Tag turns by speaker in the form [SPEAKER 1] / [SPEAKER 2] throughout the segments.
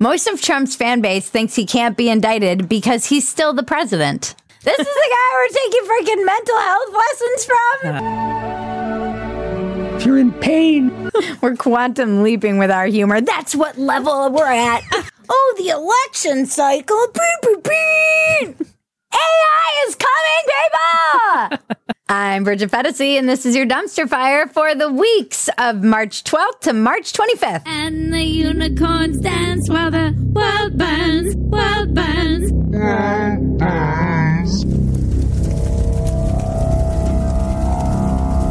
[SPEAKER 1] Most of Trump's fan base thinks he can't be indicted because he's still the president. This is the guy we're taking freaking mental health lessons from. Uh.
[SPEAKER 2] If you're in pain,
[SPEAKER 1] We're quantum leaping with our humor. That's what level we're at. oh, the election cycle. Beep, beep, beep. AI is coming, people! I'm Bridget Phetasy, and this is your dumpster fire for the weeks of March 12th to March 25th.
[SPEAKER 3] And the unicorns dance while the world burns, world burns.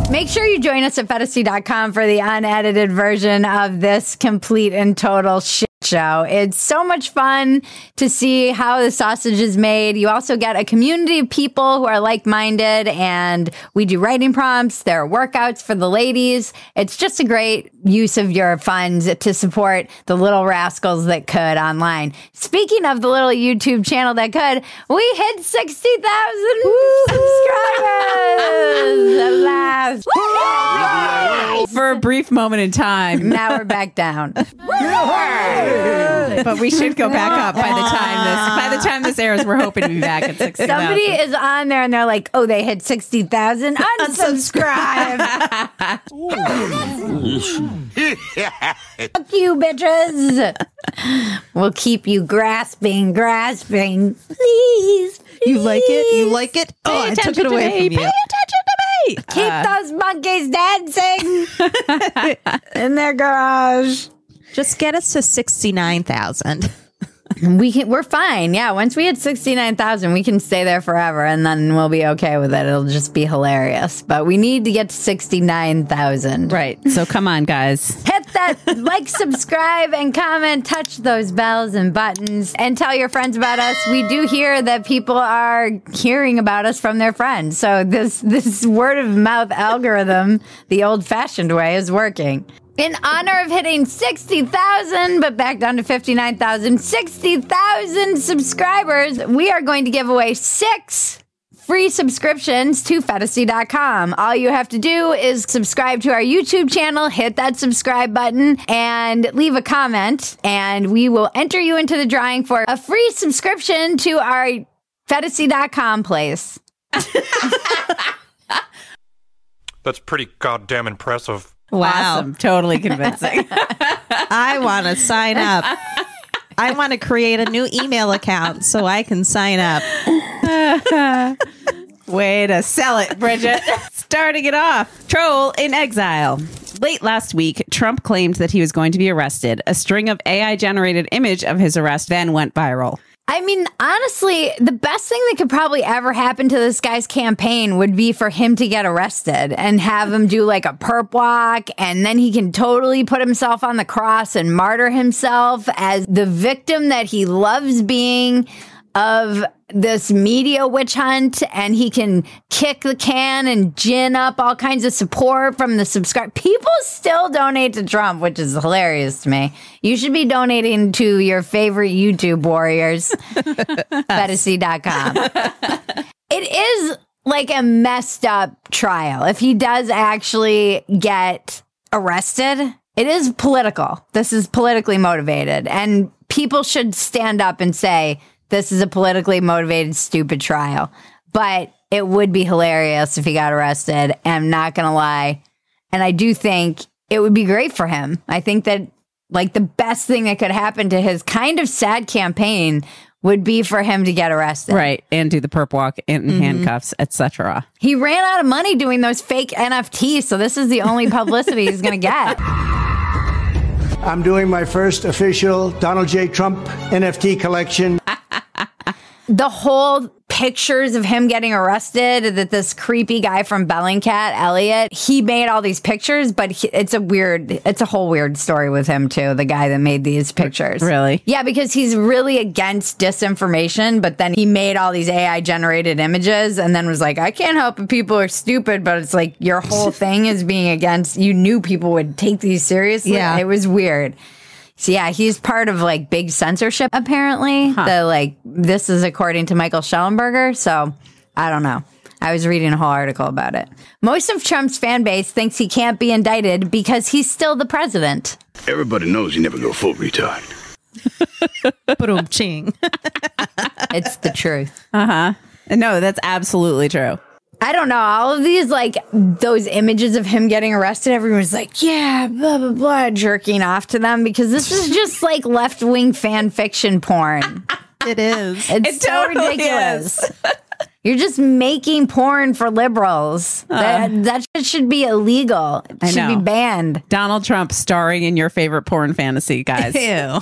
[SPEAKER 1] Make sure you join us at Phetasy.com for the unedited version of this complete and total shit show. It's so much fun to see how the sausage is made. You also get a community of people who are like minded, and we do writing prompts. There are workouts for the ladies. It's just a great use of your funds to support the little rascals that could online. Speaking of the little YouTube channel that could, we hit 60,000 subscribers.
[SPEAKER 4] For a brief moment in time.
[SPEAKER 1] Now we're back down.
[SPEAKER 4] but we should go back up by the time this by the time this airs. We're hoping to be back at sixty.
[SPEAKER 1] Somebody is on there and they're like, oh, they hit 60,000. Unsubscribe. Fuck you, bitches. We'll keep you grasping, grasping. Please.
[SPEAKER 5] You like it? You like it? Oh, I took it away from you.
[SPEAKER 4] Pay attention to me.
[SPEAKER 1] Keep uh, those monkeys dancing in their garage.
[SPEAKER 5] Just get us to 69,000.
[SPEAKER 1] We can. We're fine. Yeah. Once we hit sixty nine thousand, we can stay there forever, and then we'll be okay with it. It'll just be hilarious. But we need to get to sixty nine thousand.
[SPEAKER 4] Right. So come on, guys.
[SPEAKER 1] Hit that like, subscribe, and comment. Touch those bells and buttons, and tell your friends about us. We do hear that people are hearing about us from their friends. So this this word of mouth algorithm, the old fashioned way, is working. In honor of hitting 60,000, but back down to 59,000, 60,000 subscribers, we are going to give away six free subscriptions to Phetasy.com. All you have to do is subscribe to our YouTube channel, hit that subscribe button, and leave a comment, and we will enter you into the drawing for a free subscription to our Phetasy.com place.
[SPEAKER 6] That's pretty goddamn impressive.
[SPEAKER 5] Wow.
[SPEAKER 4] Awesome. Totally convincing.
[SPEAKER 5] I want to sign up. I want to create a new email account so I can sign up.
[SPEAKER 4] Way to sell it, Bridget. Starting it off. Troll in exile. Late last week, Trump claimed that he was going to be arrested. A string of AI generated image of his arrest then went viral.
[SPEAKER 1] I mean, honestly, the best thing that could probably ever happen to this guy's campaign would be for him to get arrested and have him do like a perp walk. And then he can totally put himself on the cross and martyr himself as the victim that he loves being of this media witch hunt. And he can kick the can and gin up all kinds of support from the subscribe. People still donate to Trump, which is hilarious to me. You should be donating to your favorite YouTube warriors Phetasy.com. it is like a messed up trial. If he does actually get arrested, it is political. This is politically motivated. And people should stand up and say, this is a politically motivated, stupid trial. But it would be hilarious if he got arrested. And I'm not going to lie. And I do think it would be great for him. I think that like the best thing that could happen to his kind of sad campaign would be for him to get arrested.
[SPEAKER 4] Right. And do the perp walk in mm-hmm. handcuffs, etc.
[SPEAKER 1] He ran out of money doing those fake NFTs, so this is the only publicity he's going to get.
[SPEAKER 7] I'm doing my first official Donald J. Trump NFT collection.
[SPEAKER 1] The whole pictures of him getting arrested that this creepy guy from Bellingcat, Elliot, he made all these pictures, but he, it's a weird, it's a whole weird story with him too, the guy that made these pictures.
[SPEAKER 4] Really?
[SPEAKER 1] Yeah, because he's really against disinformation, but then he made all these AI generated images and then was like, I can't help it. People are stupid, but it's like your whole thing is being against, you knew people would take these seriously.
[SPEAKER 5] Yeah.
[SPEAKER 1] It was weird. So yeah, he's part of like big censorship apparently. The like this is according to Michael Shellenberger. So I don't know. I was reading a whole article about it. Most of Trump's fan base thinks he can't be indicted because he's still the president.
[SPEAKER 8] Everybody knows you never go full retard.
[SPEAKER 5] Boom, ching.
[SPEAKER 1] It's the truth. Uh huh.
[SPEAKER 4] No, that's absolutely true.
[SPEAKER 1] I don't know. All of these, like those images of him getting arrested, everyone's like, yeah, blah, blah, blah, jerking off to them because this is just like left wing fan fiction porn.
[SPEAKER 5] It is.
[SPEAKER 1] It's
[SPEAKER 4] It
[SPEAKER 1] so
[SPEAKER 4] totally
[SPEAKER 1] ridiculous. You're just making porn for liberals. Uh-huh. that, that shit should be illegal. It
[SPEAKER 4] I
[SPEAKER 1] should be banned.
[SPEAKER 4] Donald Trump starring in your favorite porn fantasy, guys.
[SPEAKER 5] Ew.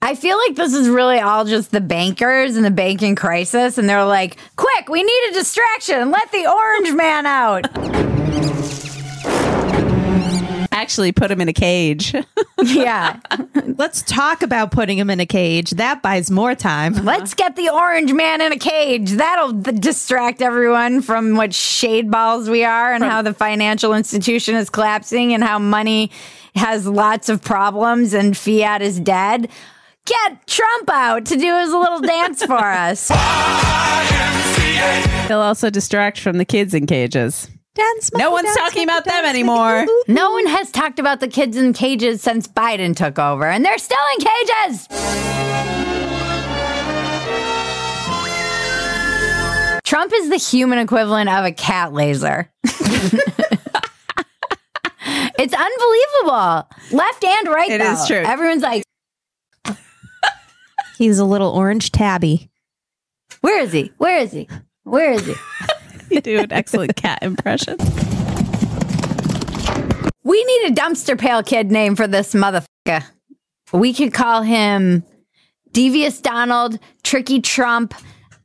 [SPEAKER 1] I feel like this is really all just the bankers and the banking crisis. And they're like, quick, we need a distraction. Let the orange man out.
[SPEAKER 4] Actually, put him in a cage.
[SPEAKER 1] yeah.
[SPEAKER 5] Let's talk about putting him in a cage. That buys more time.
[SPEAKER 1] Let's get the orange man in a cage. That'll th- distract everyone from what shade balls we are and how the financial institution is collapsing and how money has lots of problems and fiat is dead. Get Trump out to do his little dance for us.
[SPEAKER 4] They'll also distract from the kids in cages.
[SPEAKER 5] Dance,
[SPEAKER 4] No one's talking about them anymore.
[SPEAKER 1] No one has talked about the kids in cages since Biden took over, and they're still in cages. Trump is the human equivalent of a cat laser. it's unbelievable. Left and right.
[SPEAKER 4] It is
[SPEAKER 1] though.
[SPEAKER 4] true.
[SPEAKER 1] Everyone's like,
[SPEAKER 5] He's a little orange tabby.
[SPEAKER 1] where is he? Where is he? Where is he?
[SPEAKER 4] You do an excellent cat impression.
[SPEAKER 1] We need a dumpster pail kid name for this motherfucker. We could call him Devious Donald, Tricky Trump,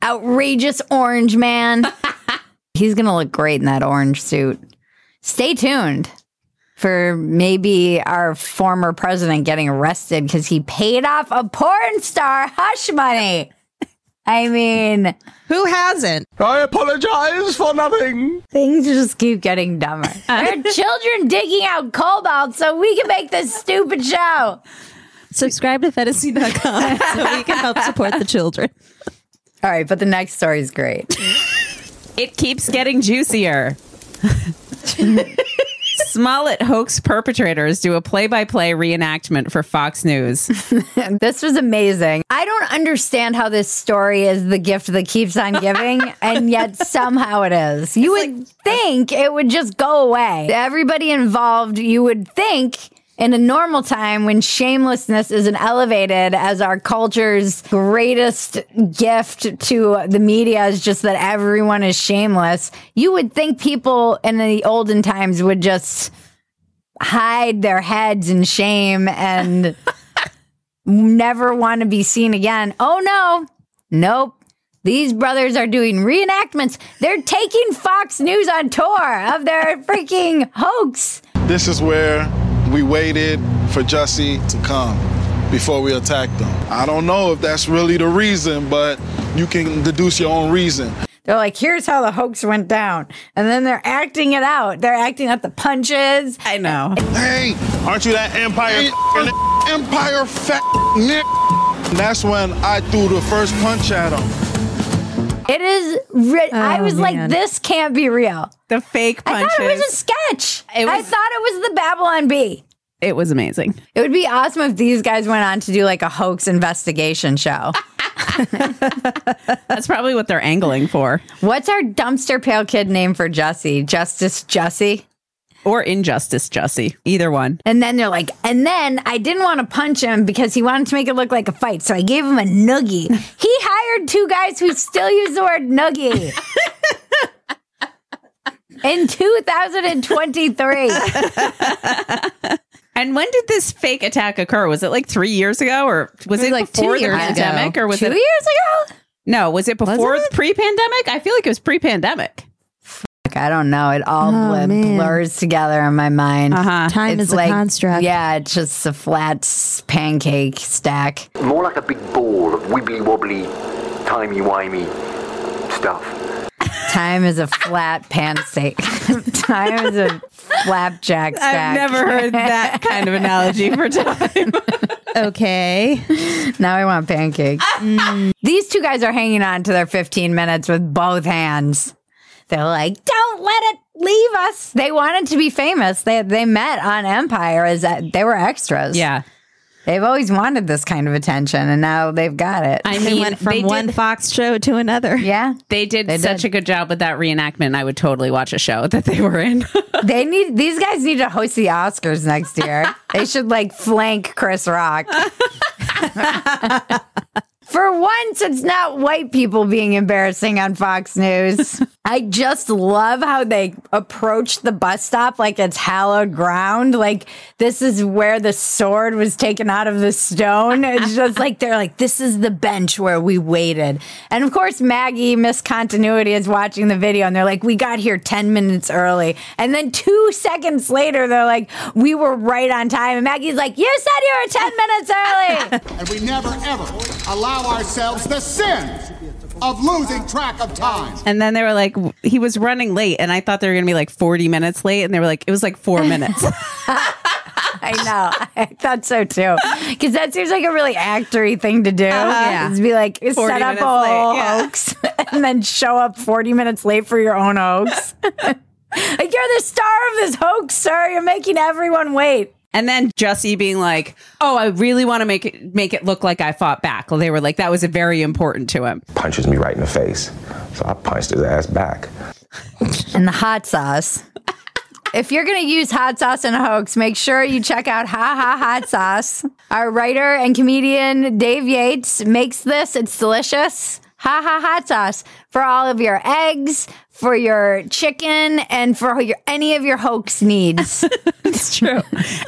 [SPEAKER 1] Outrageous Orange Man. He's going to look great in that orange suit. Stay tuned for maybe our former president getting arrested because he paid off a porn star hush money. I mean,
[SPEAKER 5] Who hasn't?
[SPEAKER 2] I apologize for nothing.
[SPEAKER 1] things just keep getting dumber. there are children digging out cobalt so we can make this stupid show.
[SPEAKER 5] Subscribe to Phetasy.com so we can help support the children.
[SPEAKER 1] All right, but the next story is great.
[SPEAKER 4] It keeps getting juicier. Smollett hoax perpetrators do a play by play reenactment for Fox News.
[SPEAKER 1] this was amazing. I don't understand how this story is the gift that keeps on giving, and yet somehow it is. You would think it would just go away. Everybody involved, you would think. In a normal time when shamelessness isn't elevated as our culture's greatest gift to the media is just that everyone is shameless, you would think people in the olden times would just hide their heads in shame and never want to be seen again. Oh no, nope. These brothers are doing reenactments. They're taking Fox News on tour of their freaking hoax.
[SPEAKER 8] This is where we waited for Jussie to come before we attacked them. I don't know if that's really the reason, but you can deduce your own reason.
[SPEAKER 1] They're like, here's how the hoax went down. And then they're acting it out. They're acting out the punches.
[SPEAKER 4] I know.
[SPEAKER 8] Hey,
[SPEAKER 2] Aren't you that empire?
[SPEAKER 8] hey,
[SPEAKER 2] f***ing
[SPEAKER 8] Empire fat nick. And that's when I threw the first punch at him.
[SPEAKER 1] It is, ri- I
[SPEAKER 5] Oh,
[SPEAKER 1] was like, this can't be real.
[SPEAKER 4] The fake
[SPEAKER 1] punch.
[SPEAKER 4] I
[SPEAKER 1] thought it was a sketch.
[SPEAKER 4] It
[SPEAKER 1] I thought it was the Babylon Bee.
[SPEAKER 4] It was amazing.
[SPEAKER 1] It would be awesome if these guys went on to do like a hoax investigation show.
[SPEAKER 4] That's probably what they're angling for.
[SPEAKER 1] What's our dumpster pail kid name for Jussie? Justice Jussie?
[SPEAKER 4] Or Injustice Jussie, Either one.
[SPEAKER 1] And then they're like, and then I didn't want to punch him because he wanted to make it look like a fight. So I gave him a noogie. He hired two guys who still use the word noogie. In 2023.
[SPEAKER 4] And when did this fake attack occur? Was it like three years ago, or was
[SPEAKER 5] It
[SPEAKER 4] it,
[SPEAKER 5] was like two
[SPEAKER 4] before the
[SPEAKER 5] years
[SPEAKER 4] pandemic,
[SPEAKER 5] ago.
[SPEAKER 4] or was
[SPEAKER 1] Two
[SPEAKER 4] it
[SPEAKER 1] years ago?
[SPEAKER 4] no? Was it before
[SPEAKER 5] it?
[SPEAKER 4] pre-pandemic? I feel like it was pre-pandemic.
[SPEAKER 1] Like, I don't know. It all
[SPEAKER 5] Oh,
[SPEAKER 1] bl- blurs together in my mind.
[SPEAKER 4] Uh-huh.
[SPEAKER 5] Time
[SPEAKER 1] It's
[SPEAKER 5] is a
[SPEAKER 1] like-
[SPEAKER 5] construct.
[SPEAKER 1] Yeah, it's just a flat pancake stack.
[SPEAKER 9] more like a big ball of wibbly wobbly, timey wimey stuff.
[SPEAKER 1] Time is a flat pancake. Time is a flapjack stack.
[SPEAKER 4] I've never heard that kind of analogy for time.
[SPEAKER 5] Okay.
[SPEAKER 1] Now I want pancakes. Ah. Mm. These two guys are hanging on to their 15 minutes with both hands. They're like, don't let it leave us. They wanted to be famous. They they met on Empire as that they were extras.
[SPEAKER 4] yeah.
[SPEAKER 1] They've always wanted this kind of attention, and now they've got it.
[SPEAKER 4] I
[SPEAKER 5] They
[SPEAKER 4] mean,
[SPEAKER 5] went from
[SPEAKER 4] they
[SPEAKER 5] one
[SPEAKER 4] did,
[SPEAKER 5] Fox show to another.
[SPEAKER 1] yeah,
[SPEAKER 4] they did
[SPEAKER 1] They
[SPEAKER 4] such
[SPEAKER 1] did.
[SPEAKER 4] a good job with that reenactment. I would totally watch a show that they were in.
[SPEAKER 1] they need these guys need to host the Oscars next year. they should like flank Chris Rock. For once, it's not white people being embarrassing on Fox News. I just love how they approach the bus stop like it's hallowed ground. Like, this is where the sword was taken out of the stone. It's just like they're like, this is the bench where we waited. And of course, Maggie, Miss Continuity, is watching the video and they're like, we got here 10 minutes early. And then two seconds later, they're like, we were right on time. And Maggie's like, you said you were 10 minutes early.
[SPEAKER 10] And we never ever allow ourselves the sin of losing track of time.
[SPEAKER 4] and then they were like, he was running late, and I thought they were going to be like 40 minutes late, and they were like, it was like four minutes.
[SPEAKER 1] I know. I thought so too. Because that seems like a really actory thing to do. Uh-huh.
[SPEAKER 4] Yeah.
[SPEAKER 1] Is be like, set up a
[SPEAKER 4] minutes
[SPEAKER 1] whole
[SPEAKER 4] yeah.
[SPEAKER 1] hoax and then show up 40 minutes late for your own hoax. like, you're the star of this hoax, sir. You're making everyone wait.
[SPEAKER 4] And then Jussie being like, "Oh, I really want to make it make it look like I fought back." Well, they were like, "That was very important to him."
[SPEAKER 11] punches me right in the face. So I punched his ass back.
[SPEAKER 1] And the hot sauce. If you're going to use hot sauce in a hoax, make sure you check out Ha Ha Hot Sauce. Our writer and comedian Dave Yates makes this. It's delicious. Ha Ha Hot Sauce for all of your eggs, for your chicken, and for your any of your hoax needs.
[SPEAKER 4] It's true.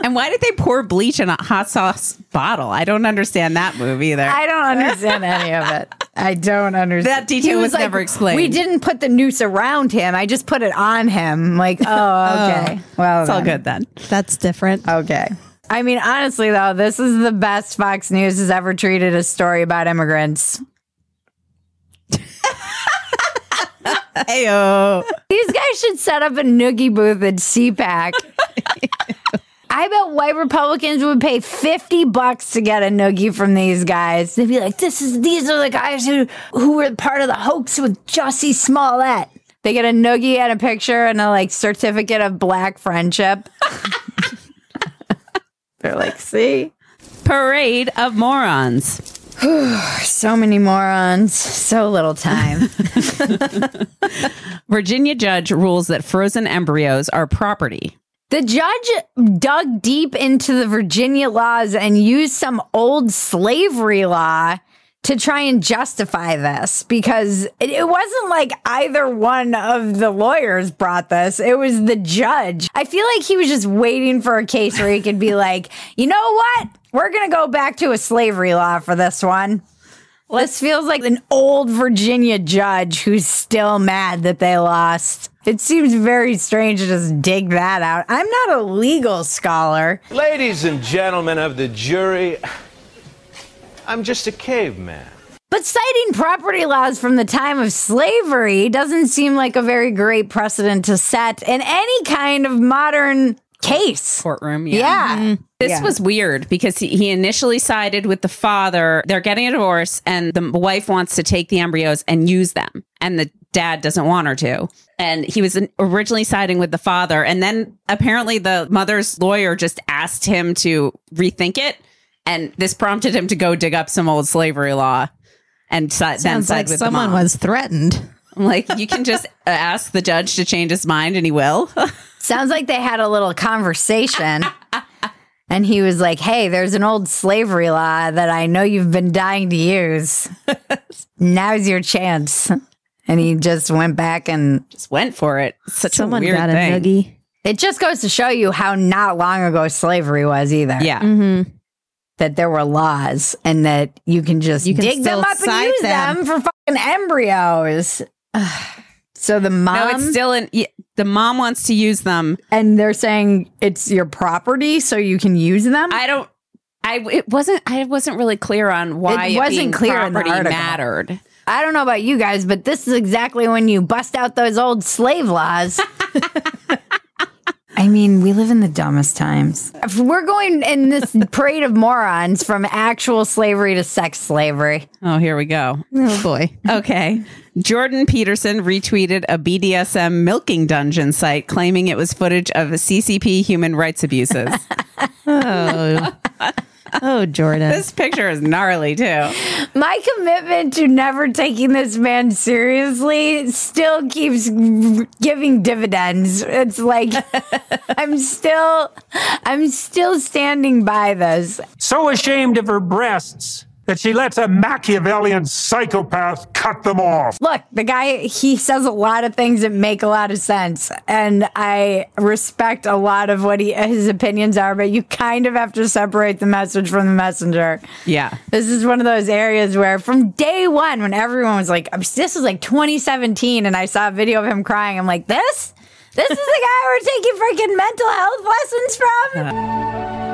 [SPEAKER 4] and why did they pour bleach in a hot sauce bottle? I don't understand that move either.
[SPEAKER 1] I don't understand any of it. I don't understand.
[SPEAKER 4] That detail
[SPEAKER 1] He
[SPEAKER 4] was never explained.
[SPEAKER 1] We didn't put the noose around him. I just put it on him. Like, oh, oh, okay. Well,
[SPEAKER 4] it's all
[SPEAKER 1] then.
[SPEAKER 4] good then.
[SPEAKER 5] That's different.
[SPEAKER 1] Okay. I mean, honestly, though, this is the best Fox News has ever treated a story about immigrants.
[SPEAKER 4] Ayo.
[SPEAKER 1] These guys should set up a noogie booth at CPAC. I bet white Republicans would pay 50 bucks to get a noogie from these guys. They'd be like, this is these are the guys who who were part of the hoax with Jussie Smollett. They get a noogie and a picture and a like certificate of black friendship. They're like, see?
[SPEAKER 4] Parade of morons.
[SPEAKER 1] So many morons, so little time.
[SPEAKER 4] Virginia judge rules that frozen embryos are property.
[SPEAKER 1] The judge dug deep into the Virginia laws and used some old slavery law to try and justify this because it, wasn't like either one of the lawyers brought this. It was the judge. I feel like he was just waiting for a case where he could be like, you know what? We're going to go back to a slavery law for this one. This feels like an old Virginia judge who's still mad that they lost. It seems very strange to just dig that out. I'm not a legal scholar.
[SPEAKER 12] Ladies and gentlemen of the jury, I'm just a caveman.
[SPEAKER 1] But citing property laws from the time of slavery doesn't seem like a very great precedent to set in any kind of modern case.
[SPEAKER 4] Courtroom.
[SPEAKER 1] Yeah.
[SPEAKER 5] Mm-hmm.
[SPEAKER 4] This
[SPEAKER 1] Yeah.
[SPEAKER 4] was weird because he, he initially sided with the father. They're getting a divorce, and the wife wants to take the embryos and use them, and the dad doesn't want her to. And he was originally siding with the father, and then apparently the mother's lawyer just asked him to rethink it, and this prompted him to go dig up some old slavery law and si- then side
[SPEAKER 5] like
[SPEAKER 4] with
[SPEAKER 5] someone
[SPEAKER 4] the mom.
[SPEAKER 5] was threatened.
[SPEAKER 4] I'm like, you can just ask the judge to change his mind, and he will.
[SPEAKER 1] Sounds like they had a little conversation. And he was like, Hey, there's an old slavery law that I know you've been dying to use. Now's your chance. And he just went back and
[SPEAKER 4] just went for it. Such
[SPEAKER 5] Someone
[SPEAKER 4] a weird
[SPEAKER 5] got a
[SPEAKER 4] thing.
[SPEAKER 5] noogie.
[SPEAKER 1] it just goes to show you how not long ago slavery was either.
[SPEAKER 4] Yeah.
[SPEAKER 5] Mm-hmm.
[SPEAKER 1] That there were laws and that you can just
[SPEAKER 5] You can
[SPEAKER 1] dig them
[SPEAKER 5] still
[SPEAKER 1] up and use
[SPEAKER 5] them.
[SPEAKER 1] them. for fucking embryos. so the mom
[SPEAKER 4] No, it's still in. The mom wants to use them.
[SPEAKER 1] and they're saying it's your property so you can use them.
[SPEAKER 4] I don't. I it wasn't. I wasn't really clear on why
[SPEAKER 1] It
[SPEAKER 4] it,
[SPEAKER 1] wasn't
[SPEAKER 4] being
[SPEAKER 1] clear
[SPEAKER 4] property mattered.
[SPEAKER 1] I don't know about you guys, but this is exactly when you bust out those old slave laws. I mean, we live in the dumbest times. If we're going in this parade of morons from actual slavery to sex slavery.
[SPEAKER 4] Oh, here we go.
[SPEAKER 5] Oh boy.
[SPEAKER 4] Okay. Jordan Peterson retweeted a BDSM milking dungeon site claiming it was footage of CCP human rights abuses.
[SPEAKER 5] Oh. Oh, Jordan.
[SPEAKER 4] This picture is gnarly too.
[SPEAKER 1] My commitment to never taking this man seriously still keeps giving dividends. It's like I'm still I'm still standing by this.
[SPEAKER 13] So ashamed of her breasts that she lets a Machiavellian psychopath cut them off.
[SPEAKER 1] Look, the guy he says a lot of things that make a lot of sense and I respect a lot of what he his opinions are, but you kind of have to separate the message from the messenger.
[SPEAKER 4] Yeah.
[SPEAKER 1] This is one of those areas where from day 1 when everyone was like this is like 2017 and I saw a video of him crying, I'm like, "This this is the guy we're taking freaking mental health lessons from?" Uh.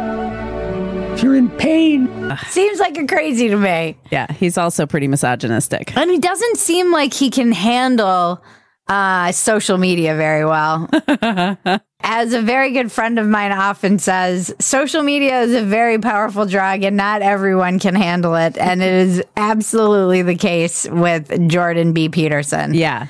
[SPEAKER 13] If you're in pain,
[SPEAKER 1] Seems like you're crazy to me.
[SPEAKER 4] Yeah, he's also pretty misogynistic.
[SPEAKER 1] And he doesn't seem like he can handle uh, social media very well. As a very good friend of mine often says, social media is a very powerful drug and not everyone can handle it. And it is absolutely the case with Jordan B. Peterson.
[SPEAKER 4] Yeah.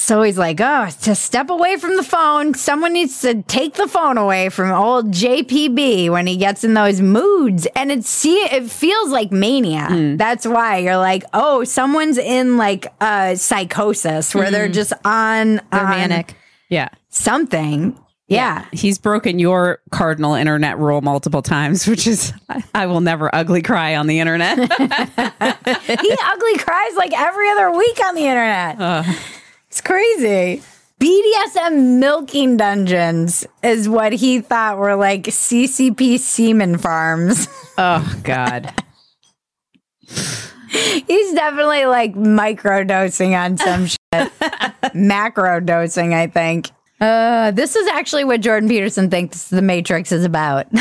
[SPEAKER 1] So he's like, oh, to step away from the phone, someone needs to take the phone away from old JPB when he gets in those moods. And it see it feels like mania. That's why you're like, oh, someone's in like a psychosis where they're
[SPEAKER 4] Mhm.
[SPEAKER 1] just on
[SPEAKER 5] They're
[SPEAKER 1] on
[SPEAKER 5] manic.
[SPEAKER 4] Yeah.
[SPEAKER 1] something. Yeah.
[SPEAKER 4] He's broken your cardinal internet rule multiple times, which is I, I will never ugly cry on the internet.
[SPEAKER 1] he ugly cries like every other week on the internet. It's crazy. BDSM milking dungeons is what he thought were like CCP semen farms.
[SPEAKER 4] oh God.
[SPEAKER 1] He's definitely like micro dosing on some shit. Macro dosing, I think. Uh, this is actually what Jordan Peterson thinks the Matrix is about.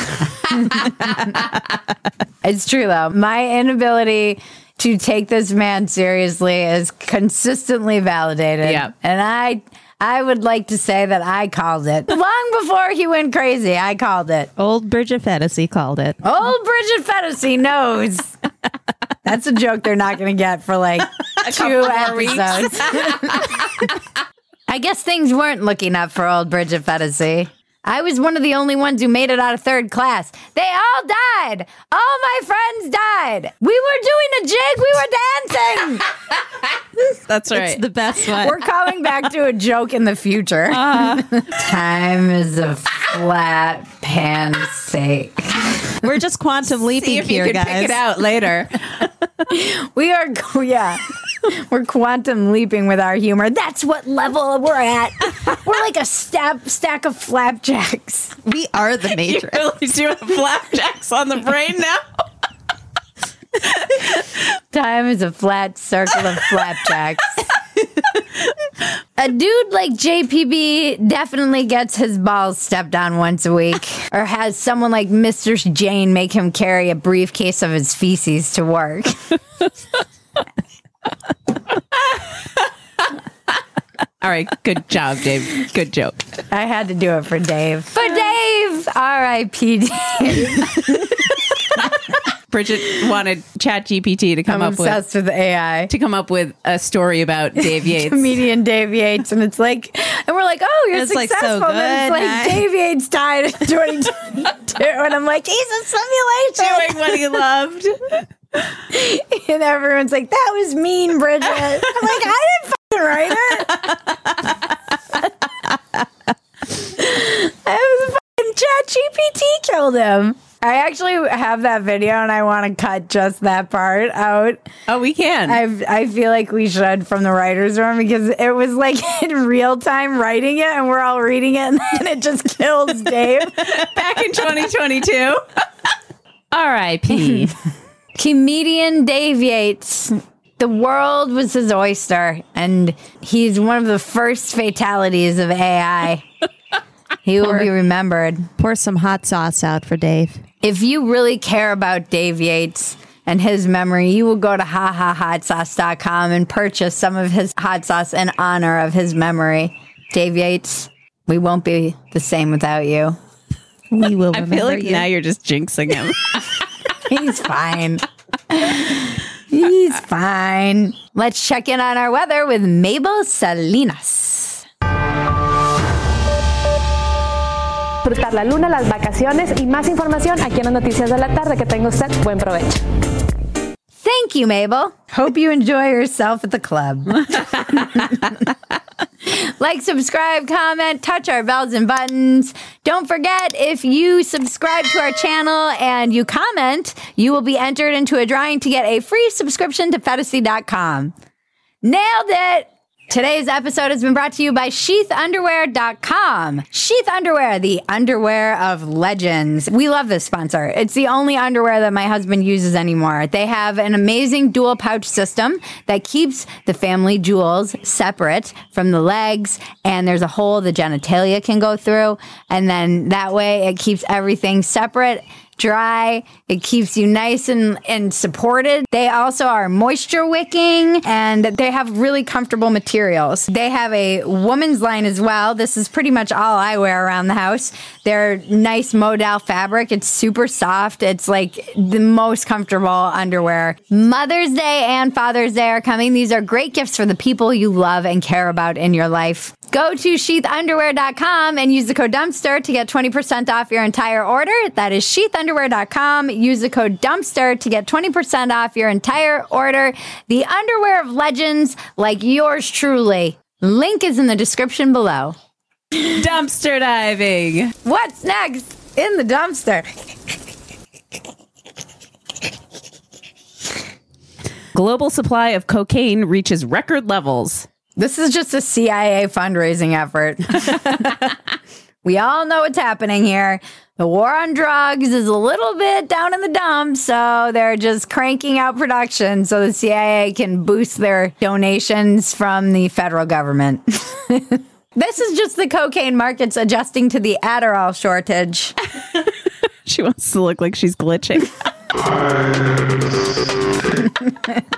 [SPEAKER 1] it's true though. My inability to take this man seriously is consistently validated.
[SPEAKER 4] Yeah.
[SPEAKER 1] And I I would like to say that I called it. Long before he went crazy, I called it.
[SPEAKER 5] Old Bridget Phetasy called it.
[SPEAKER 1] Old Bridget Phetasy knows. That's a joke they're not going to get for like two episodes. I guess things weren't looking up for old Bridget Phetasy. I was one of the only ones who made it out of third class. They all died. All my friends died. We were doing a jig. We were dancing.
[SPEAKER 4] That's right.
[SPEAKER 5] It's the best one.
[SPEAKER 1] We're coming back to a joke in the future. Uh-huh. Time is a flat pancake.
[SPEAKER 5] We're just quantum leaping
[SPEAKER 4] See if you
[SPEAKER 5] here,
[SPEAKER 4] can
[SPEAKER 5] guys.
[SPEAKER 4] pick it out later.
[SPEAKER 1] We are, yeah. We're quantum leaping with our humor. That's what level we're at. We're like a stab, stack of flapjacks.
[SPEAKER 5] We are the
[SPEAKER 4] You
[SPEAKER 5] Matrix.
[SPEAKER 4] really do have flapjacks on the brain now.
[SPEAKER 1] Time is a flat circle of flapjacks. a dude like JPB definitely gets his balls stepped on once a week, or has someone like Mr. Jane make him carry a briefcase of his feces to work.
[SPEAKER 4] All right, good job, Dave. Good joke.
[SPEAKER 1] I had to do it for Dave. For Dave! R.I.P. Dave.
[SPEAKER 4] Bridget wanted ChatGPT to come
[SPEAKER 1] I'm
[SPEAKER 4] up with
[SPEAKER 1] obsessed with AI.
[SPEAKER 4] to come up with a story about Dave Yates.
[SPEAKER 1] comedian Dave Yates, and it's like, and we're like, oh, you're
[SPEAKER 5] It's, like, so
[SPEAKER 1] successful. and it's
[SPEAKER 5] huh?
[SPEAKER 1] like Dave Yates died in 2022, and I'm like, he's a simulation.
[SPEAKER 4] doing what he loved.
[SPEAKER 1] And everyone's like, that was mean, Bridget. I'm like, I didn't fucking write it. I was fucking Chat GPT killed him. I actually have that video and I want to cut just that part out.
[SPEAKER 4] Oh, we can.
[SPEAKER 1] I I feel like we should from the writers' room because it was like in real time writing it and we're all reading it and then it just kills Dave.
[SPEAKER 4] Back in 2022. R.I.P.
[SPEAKER 1] Comedian Dave Yates. The world was his oyster, and he's one of the first fatalities of AI. He will be remembered.
[SPEAKER 5] Pour some hot sauce out for Dave.
[SPEAKER 1] If you really care about Dave Yates and his memory, you will go to hahahotsauce.com and purchase some of his hot sauce in honor of his memory. Dave Yates, we won't be the same without you.
[SPEAKER 5] We will
[SPEAKER 4] I feel like
[SPEAKER 5] you.
[SPEAKER 4] now you're just jinxing him.
[SPEAKER 1] He's fine. He's fine. Let's check in on our weather with Mabel Salinas.
[SPEAKER 14] disfrutar la luna, las vacaciones y más información aquí en las noticias de la tarde. Que tenga usted buen provecho.
[SPEAKER 1] Thank you, Mabel. Hope you enjoy yourself at the club. like, subscribe, comment, touch our bells and buttons. Don't forget, if you subscribe to our channel and you comment, you will be entered into a drawing to get a free subscription to Phetasy.com. Nailed it! Today's episode has been brought to you by sheathunderwear.com. Sheath Underwear, the underwear of legends. We love this sponsor. It's the only underwear that my husband uses anymore. They have an amazing dual pouch system that keeps the family jewels separate from the legs, and there's a hole the genitalia can go through. And then that way it keeps everything separate dry. It keeps you nice and, and supported. They also are moisture wicking and they have really comfortable materials. They have a woman's line as well. This is pretty much all I wear around the house. They're nice modal fabric. It's super soft. It's like the most comfortable underwear. Mother's Day and Father's Day are coming. These are great gifts for the people you love and care about in your life. Go to sheathunderwear.com and use the code dumpster to get 20% off your entire order. That is sheathunderwear.com. Use the code dumpster to get 20% off your entire order. The underwear of legends like yours truly. Link is in the description below.
[SPEAKER 4] Dumpster diving.
[SPEAKER 1] What's next in the dumpster?
[SPEAKER 4] Global supply of cocaine reaches record levels.
[SPEAKER 1] This is just a CIA fundraising effort. we all know what's happening here. The war on drugs is a little bit down in the dumps, so they're just cranking out production so the CIA can boost their donations from the federal government. this is just the cocaine markets adjusting to the Adderall shortage.
[SPEAKER 4] She wants to look like she's glitching.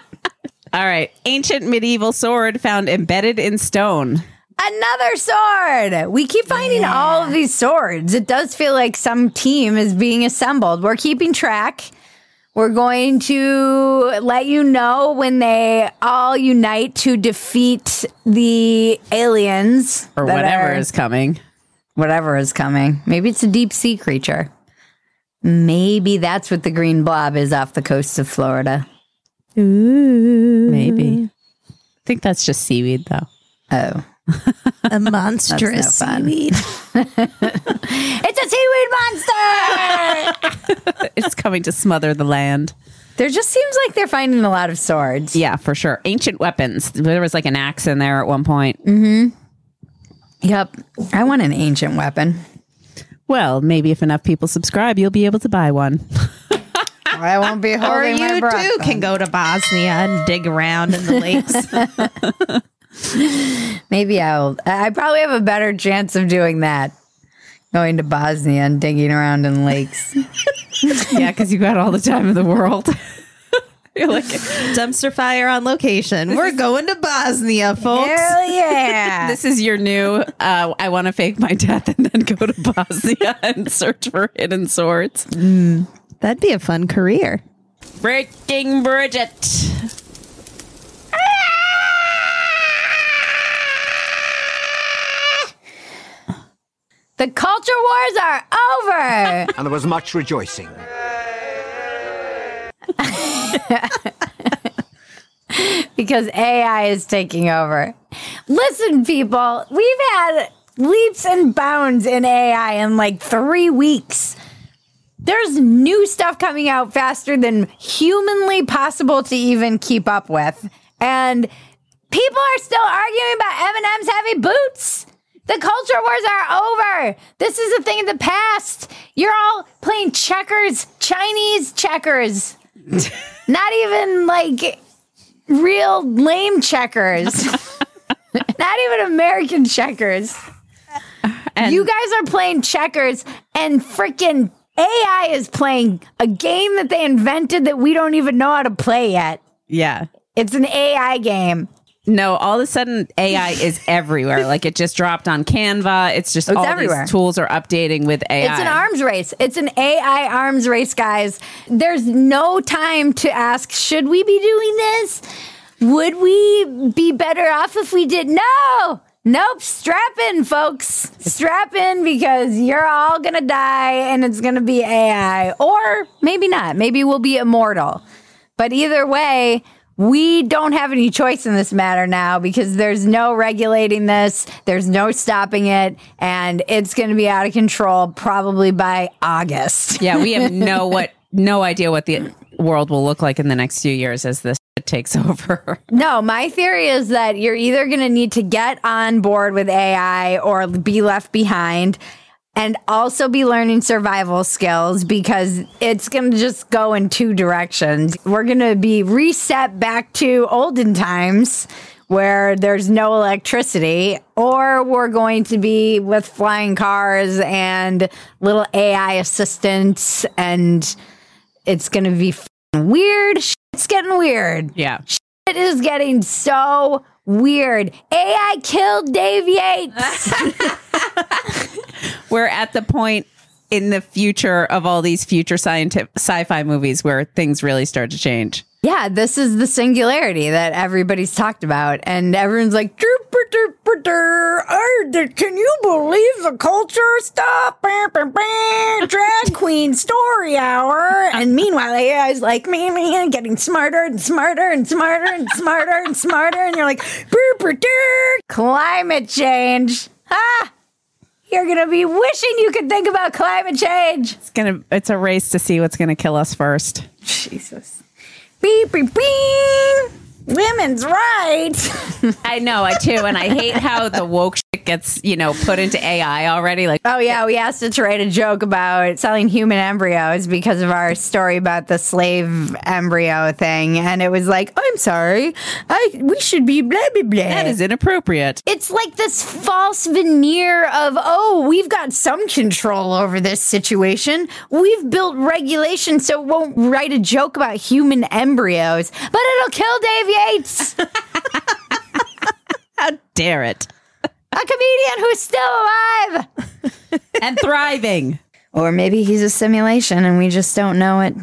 [SPEAKER 4] All right. Ancient medieval sword found embedded in stone.
[SPEAKER 1] Another sword. We keep finding all of these swords. It does feel like some team is being assembled. We're keeping track. We're going to let you know when they all unite to defeat the aliens
[SPEAKER 4] Or whatever
[SPEAKER 1] are-
[SPEAKER 4] is coming.
[SPEAKER 1] Whatever is coming. Maybe it's a deep sea creature. Maybe that's what the green blob is off the coast of Florida.
[SPEAKER 4] Maybe. I think that's just seaweed, though.
[SPEAKER 1] Oh.
[SPEAKER 5] A monstrous
[SPEAKER 1] no
[SPEAKER 5] seaweed.
[SPEAKER 1] It's a seaweed monster!
[SPEAKER 4] it's coming to smother the land.
[SPEAKER 1] there just seems like they're finding a lot of swords.
[SPEAKER 4] Yeah, for sure. Ancient weapons. There was like an axe in there at one point.
[SPEAKER 1] Mm-hmm. Yep. I want an ancient weapon.
[SPEAKER 4] Well, maybe if enough people subscribe, you'll be able to buy one.
[SPEAKER 1] I won't be
[SPEAKER 5] Or
[SPEAKER 1] holding my
[SPEAKER 5] you
[SPEAKER 1] breath
[SPEAKER 5] too
[SPEAKER 1] then.
[SPEAKER 5] can go to Bosnia and dig around in the lakes.
[SPEAKER 1] Maybe I'll. I probably have a better chance of doing that. Going to Bosnia and digging around in lakes.
[SPEAKER 4] yeah, because you got all the time in the world. You're like,
[SPEAKER 5] Dumpster fire on location. We're going to Bosnia, folks.
[SPEAKER 1] Hell yeah!
[SPEAKER 4] this is your new uh, I want to fake my death and then go to Bosnia and search for hidden swords.
[SPEAKER 5] That'd be a fun career.
[SPEAKER 4] Breaking Bridget.
[SPEAKER 1] The culture wars are over.
[SPEAKER 15] and there was much rejoicing.
[SPEAKER 1] because AI is taking over. Listen, people, we've had leaps and bounds in AI in like three weeks. There's new stuff coming out faster than humanly possible to even keep up with. And people are still arguing about Eminem's heavy boots. The culture wars are over. This is a thing of the past. You're all playing checkers, Chinese checkers. Not even like real lame checkers. Not even American checkers. you guys are playing checkers and freaking AI is playing a game that they invented that we don't even know how to play yet.
[SPEAKER 4] Yeah.
[SPEAKER 1] It's an AI game.
[SPEAKER 4] No, all of a sudden AI is everywhere. Like it just dropped on Canva. It's just
[SPEAKER 1] It's
[SPEAKER 4] all
[SPEAKER 1] everywhere.
[SPEAKER 4] these tools are updating with AI.
[SPEAKER 1] It's an arms race. It's an AI arms race, guys. There's no time to ask, should we be doing this? Would we be better off if we did? No, Nope, strap in, folks. Strap in because you're all gonna die and it's gonna be AI. Or maybe not. Maybe we'll be immortal. But either way, we don't have any choice in this matter now because there's no regulating this, there's no stopping it, and it's gonna be out of control probably by August.
[SPEAKER 4] Yeah, we have no what no idea what the world will look like in the next few years as this takes over.
[SPEAKER 1] No, my theory is that you're either going to need to get on board with AI or be left behind and also be learning survival skills because it's going to just go in two directions. We're going to be reset back to olden times where there's no electricity, or we're going to be with flying cars and little AI assistants, and it's going to be weird. It's getting weird.
[SPEAKER 4] Yeah.
[SPEAKER 1] It is getting so weird. AI killed Dave Yates.
[SPEAKER 4] We're at the point in the future of all these future scientific sci-fi movies where things really start to change.
[SPEAKER 1] yeah, this is the singularity that everybody's talked about, and everyone's like, "Derp, derp, derp, derp. Oh, "Can you believe the culture stuff?" Drag queen story hour, and meanwhile, AI's like, "Man, man, getting smarter and smarter and smarter and smarter and smarter," and you're like, "Derp, derp, derp. "Climate change." Ah. You're gonna be wishing you could think about climate change.
[SPEAKER 4] It's gonna it's a race to see what's gonna kill us first.
[SPEAKER 1] Jesus. Beep, beep, beep. Women's rights.
[SPEAKER 4] I know, I too, and I hate how the woke shit gets, you know, put into AI already. Like
[SPEAKER 1] Oh yeah, we asked it to write a joke about selling human embryos because of our story about the slave embryo thing, and it was like, I'm sorry, I we should be blah blah blah.
[SPEAKER 4] that is inappropriate.
[SPEAKER 1] It's like this false veneer of, oh, we've got some control over this situation. We've built regulations so it won't write a joke about human embryos, but it'll kill Dave
[SPEAKER 4] How dare it?
[SPEAKER 1] A comedian who's still alive.
[SPEAKER 4] And thriving.
[SPEAKER 1] Or maybe he's a simulation and we just don't know it.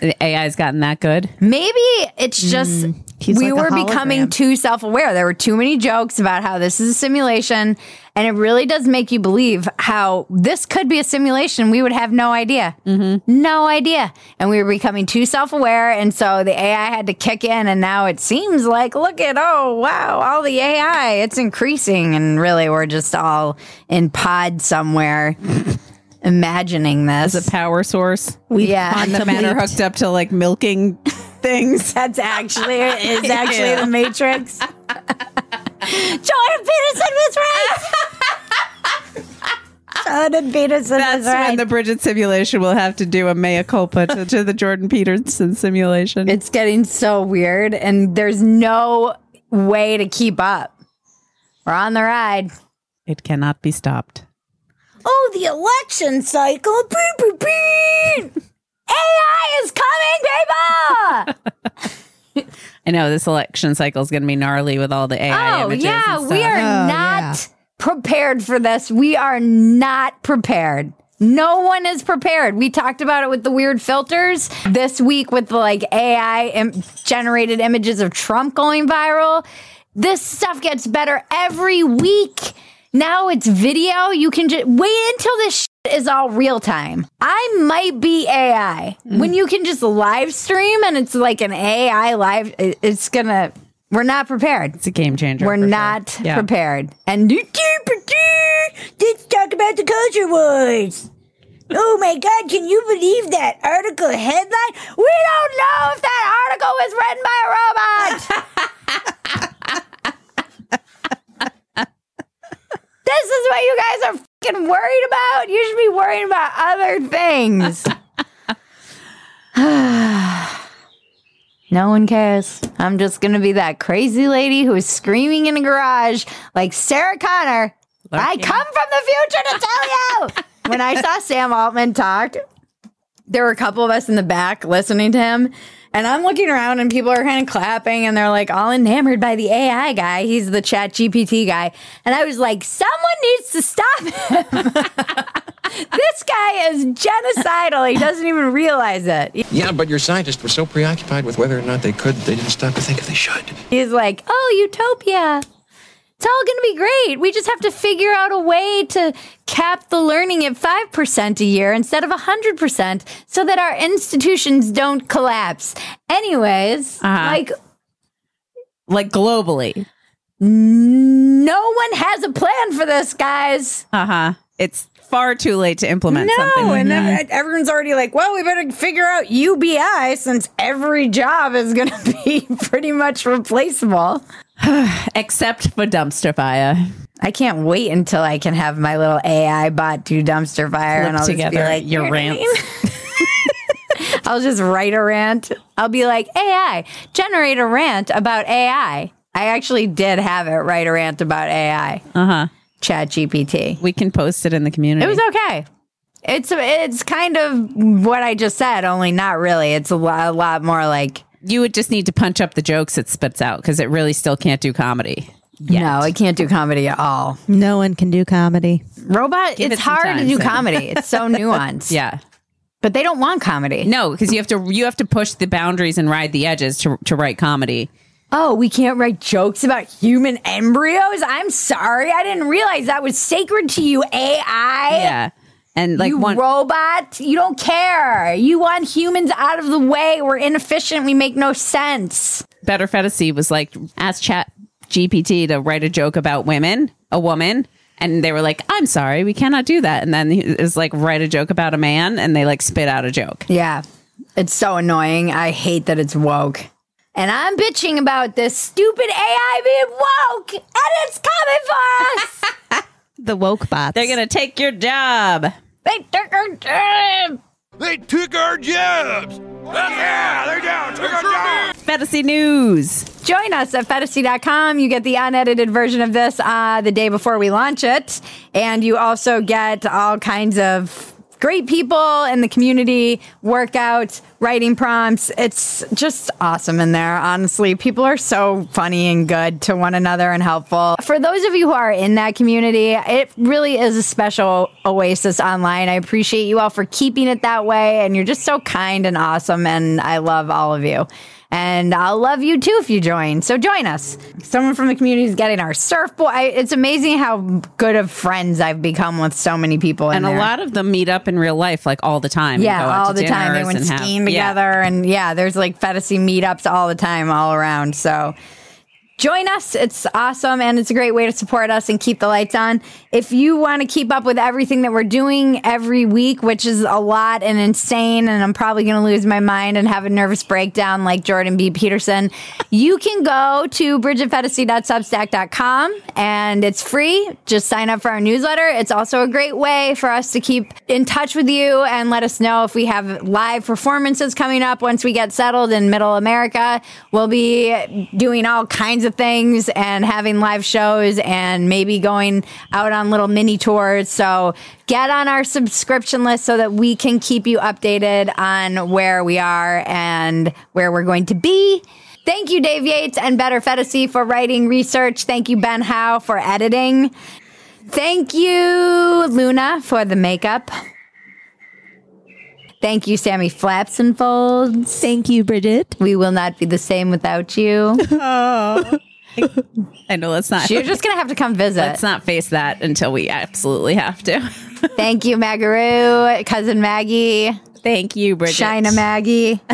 [SPEAKER 4] The AI's gotten that good.
[SPEAKER 1] Maybe it's just hmm.
[SPEAKER 5] He's
[SPEAKER 1] we
[SPEAKER 5] like
[SPEAKER 1] were becoming too self aware. There were too many jokes about how this is a simulation. And it really does make you believe how this could be a simulation. We would have no idea. Mm-hmm. No idea. And we were becoming too self aware. And so the AI had to kick in. And now it seems like, look at, oh, wow, all the AI, it's increasing. And really, we're just all in pod somewhere imagining this.
[SPEAKER 4] As a power source.
[SPEAKER 1] yeah.
[SPEAKER 4] On the matter hooked up to like milking things.
[SPEAKER 1] That's actually is actually the Matrix. Jordan Peterson was right. Jordan Peterson
[SPEAKER 4] That's
[SPEAKER 1] was right.
[SPEAKER 4] when the Bridget simulation will have to do a mea culpa to, to the Jordan Peterson simulation.
[SPEAKER 1] it's getting so weird, and there's no way to keep up. We're on the ride.
[SPEAKER 4] it cannot be stopped.
[SPEAKER 1] Oh, the election cycle. Beep, beep, beep. AI is coming, people.
[SPEAKER 4] I know this election cycle is going to be gnarly with all the AI
[SPEAKER 1] Oh,
[SPEAKER 4] images.
[SPEAKER 1] yeah.
[SPEAKER 4] and
[SPEAKER 1] We are
[SPEAKER 5] Oh,
[SPEAKER 1] not
[SPEAKER 5] yeah.
[SPEAKER 1] prepared for this. We are not prepared. No one is prepared. We talked about it with the weird filters this week with the like AI Im- generated images of Trump going viral. This stuff gets better every week. Now it's video. You can just wait until this shit is all real time. I might be AI. Mm. When you can just live stream and it's like an AI live, it's gonna, we're not prepared.
[SPEAKER 4] It's a game changer.
[SPEAKER 1] We're
[SPEAKER 4] for sure.
[SPEAKER 1] not
[SPEAKER 4] Yeah.
[SPEAKER 1] prepared. And let's talk about the culture wars. Oh my God, can you believe that article headline? We don't know if that article was written by a robot. this is what you guys are fucking worried about? You should be worrying about other things. No one cares. I'm just gonna be that crazy lady who is screaming in a garage like Sarah Connor. I come from the future to tell you. when I saw Sam Altman talk, there were a couple of us in the back listening to him. And I'm looking around and people are kind of clapping and they're like all enamored by the AI guy. He's the chat GPT guy. And I was like, someone needs to stop him. this guy is genocidal. He doesn't even realize it.
[SPEAKER 15] Yeah, but your scientists were so preoccupied with whether or not they could, they didn't stop to think if they should.
[SPEAKER 1] He's like, oh, utopia. It's all going to be great. We just have to figure out a way to cap the learning at 5% a year instead of 100% so that our institutions don't collapse. Anyways,
[SPEAKER 4] Uh-huh.
[SPEAKER 1] like
[SPEAKER 4] Like globally.
[SPEAKER 1] no one has a plan for this, guys.
[SPEAKER 4] Uh huh. It's far too late to implement something.
[SPEAKER 1] No,
[SPEAKER 4] like
[SPEAKER 1] and then everyone's already like, well, we better figure out UBI since every job is going to be pretty much replaceable.
[SPEAKER 4] Except for dumpster fire.
[SPEAKER 1] I can't wait until I can have my little AI bot do dumpster fire
[SPEAKER 4] Clip
[SPEAKER 1] and I'll just be like,
[SPEAKER 4] your
[SPEAKER 1] "You know what I
[SPEAKER 4] rants."
[SPEAKER 1] mean?" I'll just write a rant. I'll be like, AI, generate a rant about AI. I actually did have it write a rant about AI.
[SPEAKER 4] Uh huh.
[SPEAKER 1] Chat GPT.
[SPEAKER 4] We can post it in the community.
[SPEAKER 1] It was okay. It's it's kind of what I just said, only not really. It's a lot, a lot more like
[SPEAKER 4] you would just need to punch up the jokes it spits out because it really still can't do comedy.
[SPEAKER 1] no, it can't do comedy at all.
[SPEAKER 5] No one can do comedy.
[SPEAKER 1] Robot,
[SPEAKER 4] Give
[SPEAKER 1] it's
[SPEAKER 4] it some
[SPEAKER 1] hard to do
[SPEAKER 4] Sam.
[SPEAKER 1] comedy. It's so nuanced.
[SPEAKER 4] Yeah.
[SPEAKER 1] But they don't want comedy.
[SPEAKER 4] No, because you have to you have to push the boundaries and ride the edges to to write comedy.
[SPEAKER 1] Oh, we can't write jokes about human embryos? I'm sorry. I didn't realize that was sacred to you, AI.
[SPEAKER 4] Yeah. And like
[SPEAKER 1] you
[SPEAKER 4] one
[SPEAKER 1] robot, you don't care. You want humans out of the way. We're inefficient. We make no sense.
[SPEAKER 4] Better Fantasy was like ask Chat GPT to write a joke about women, a woman, and they were like, "I'm sorry, we cannot do that." And then it was like write a joke about a man, and they like spit out a joke.
[SPEAKER 1] Yeah. It's so annoying. I hate that it's woke. And I'm bitching about this stupid AI being woke, and it's coming for us.
[SPEAKER 5] The woke bots.
[SPEAKER 4] They're gonna take your job.
[SPEAKER 1] they took our job.
[SPEAKER 2] They took our jobs. Yeah, they're down. Took our jobs.
[SPEAKER 4] Phetasy news.
[SPEAKER 1] Join us at phetasy.com. You get the unedited version of this uh, the day before we launch it. And you also get all kinds of great people in the community, workouts, writing prompts. It's just awesome in there, honestly. People are so funny and good to one another and helpful. For those of you who are in that community, it really is a special oasis online. I appreciate you all for keeping it that way. And you're just so kind and awesome. And I love all of you. And I'll love you too if you join. So join us. Someone from the community is getting our surfboard. I, it's amazing how good of friends I've become with so many people. In
[SPEAKER 4] And
[SPEAKER 1] there.
[SPEAKER 4] a lot of them meet up in real life, like all the time.
[SPEAKER 1] Yeah, all the time. They went
[SPEAKER 4] and have-
[SPEAKER 1] skiing
[SPEAKER 4] yeah.
[SPEAKER 1] together. And yeah, there's like Phetasy meetups all the time, all around. So join us. It's awesome. And it's a great way to support us and keep the lights on. If you want to keep up with everything that we're doing every week, which is a lot and insane, and I'm probably going to lose my mind and have a nervous breakdown like Jordan B. Peterson, you can go to bridgetphetasy.substack.com and it's free. Just sign up for our newsletter. It's also a great way for us to keep in touch with you and let us know if we have live performances coming up once we get settled in middle America. We'll be doing all kinds of things and having live shows and maybe going out on little mini tours. So get on our subscription list so that we can keep you updated on where we are and where we're going to be. Thank you, Dave Yates and Better Fantasy for writing research. Thank you, Ben Howe, for editing. Thank you, Luna, for the makeup. Thank you, Sammy Flaps and Folds.
[SPEAKER 5] Thank you, Bridget.
[SPEAKER 1] We will not be the same without you.
[SPEAKER 4] Oh. I know let's not.
[SPEAKER 1] You're just gonna have to come visit.
[SPEAKER 4] Let's not face that until we absolutely have to.
[SPEAKER 1] Thank you, Magaroo, cousin Maggie.
[SPEAKER 4] Thank you, Bridget.
[SPEAKER 1] China Maggie.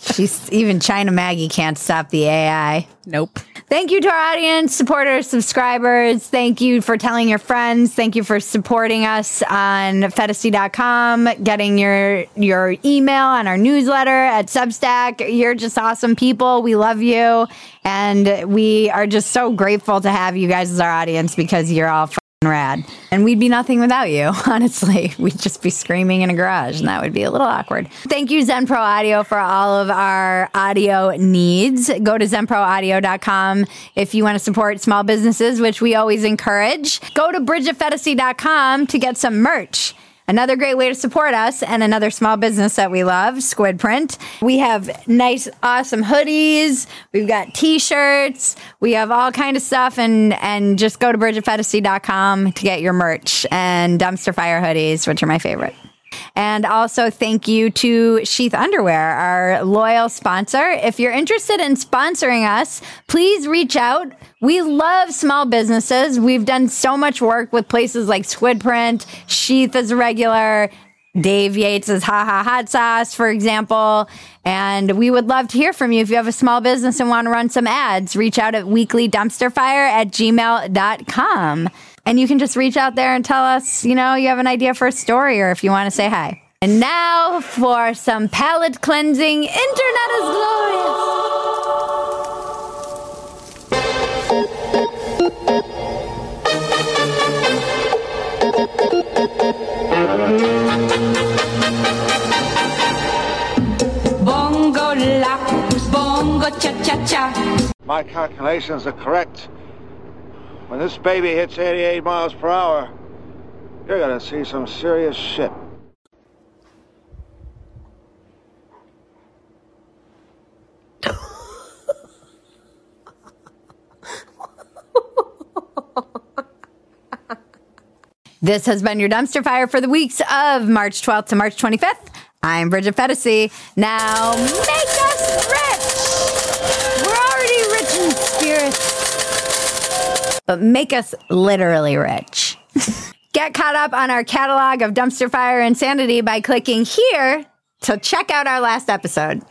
[SPEAKER 1] She's even China Maggie can't stop the AI.
[SPEAKER 4] Nope.
[SPEAKER 1] Thank you to our audience, supporters, subscribers. Thank you for telling your friends. Thank you for supporting us on phetasy.com, getting your your email on our newsletter at Substack. You're just awesome people. We love you. And we are just so grateful to have you guys as our audience because you're all rad. And we'd be nothing without you, honestly. We'd just be screaming in a garage and that would be a little awkward. Thank you, Zen Pro Audio, for all of our audio needs. Go to zenproaudio.com if you want to support small businesses, which we always encourage. Go to bridgetphetasy.com to get some merch. Another great way to support us and another small business that we love, Squid Print. We have nice, awesome hoodies. We've got t-shirts. We have all kind of stuff and and just go to bridgetphetasy.com to get your merch and dumpster fire hoodies, which are my favorite. And also thank you to Sheath Underwear, our loyal sponsor. If you're interested in sponsoring us, please reach out. We love small businesses. We've done so much work with places like Squidprint, Sheath is a regular, Dave Yates' Ha Ha Hot Sauce, for example. And we would love to hear from you. If you have a small business and want to run some ads, reach out at weeklydumpsterfire at gmail.com. And you can just reach out there and tell us, you know, you have an idea for a story or if you want to say hi. And now for some palate cleansing. Internet is glorious.
[SPEAKER 15] Bongo la, bongo cha cha cha.
[SPEAKER 16] My calculations are correct. When this baby hits 88 miles per hour, you're gonna see some serious shit.
[SPEAKER 1] This has been your dumpster fire for the weeks of March 12th to March 25th. I'm Bridget Phetasy. Now make us rich. We're already rich in spirit, but make us literally rich. Get caught up on our catalog of dumpster fire insanity by clicking here to check out our last episode.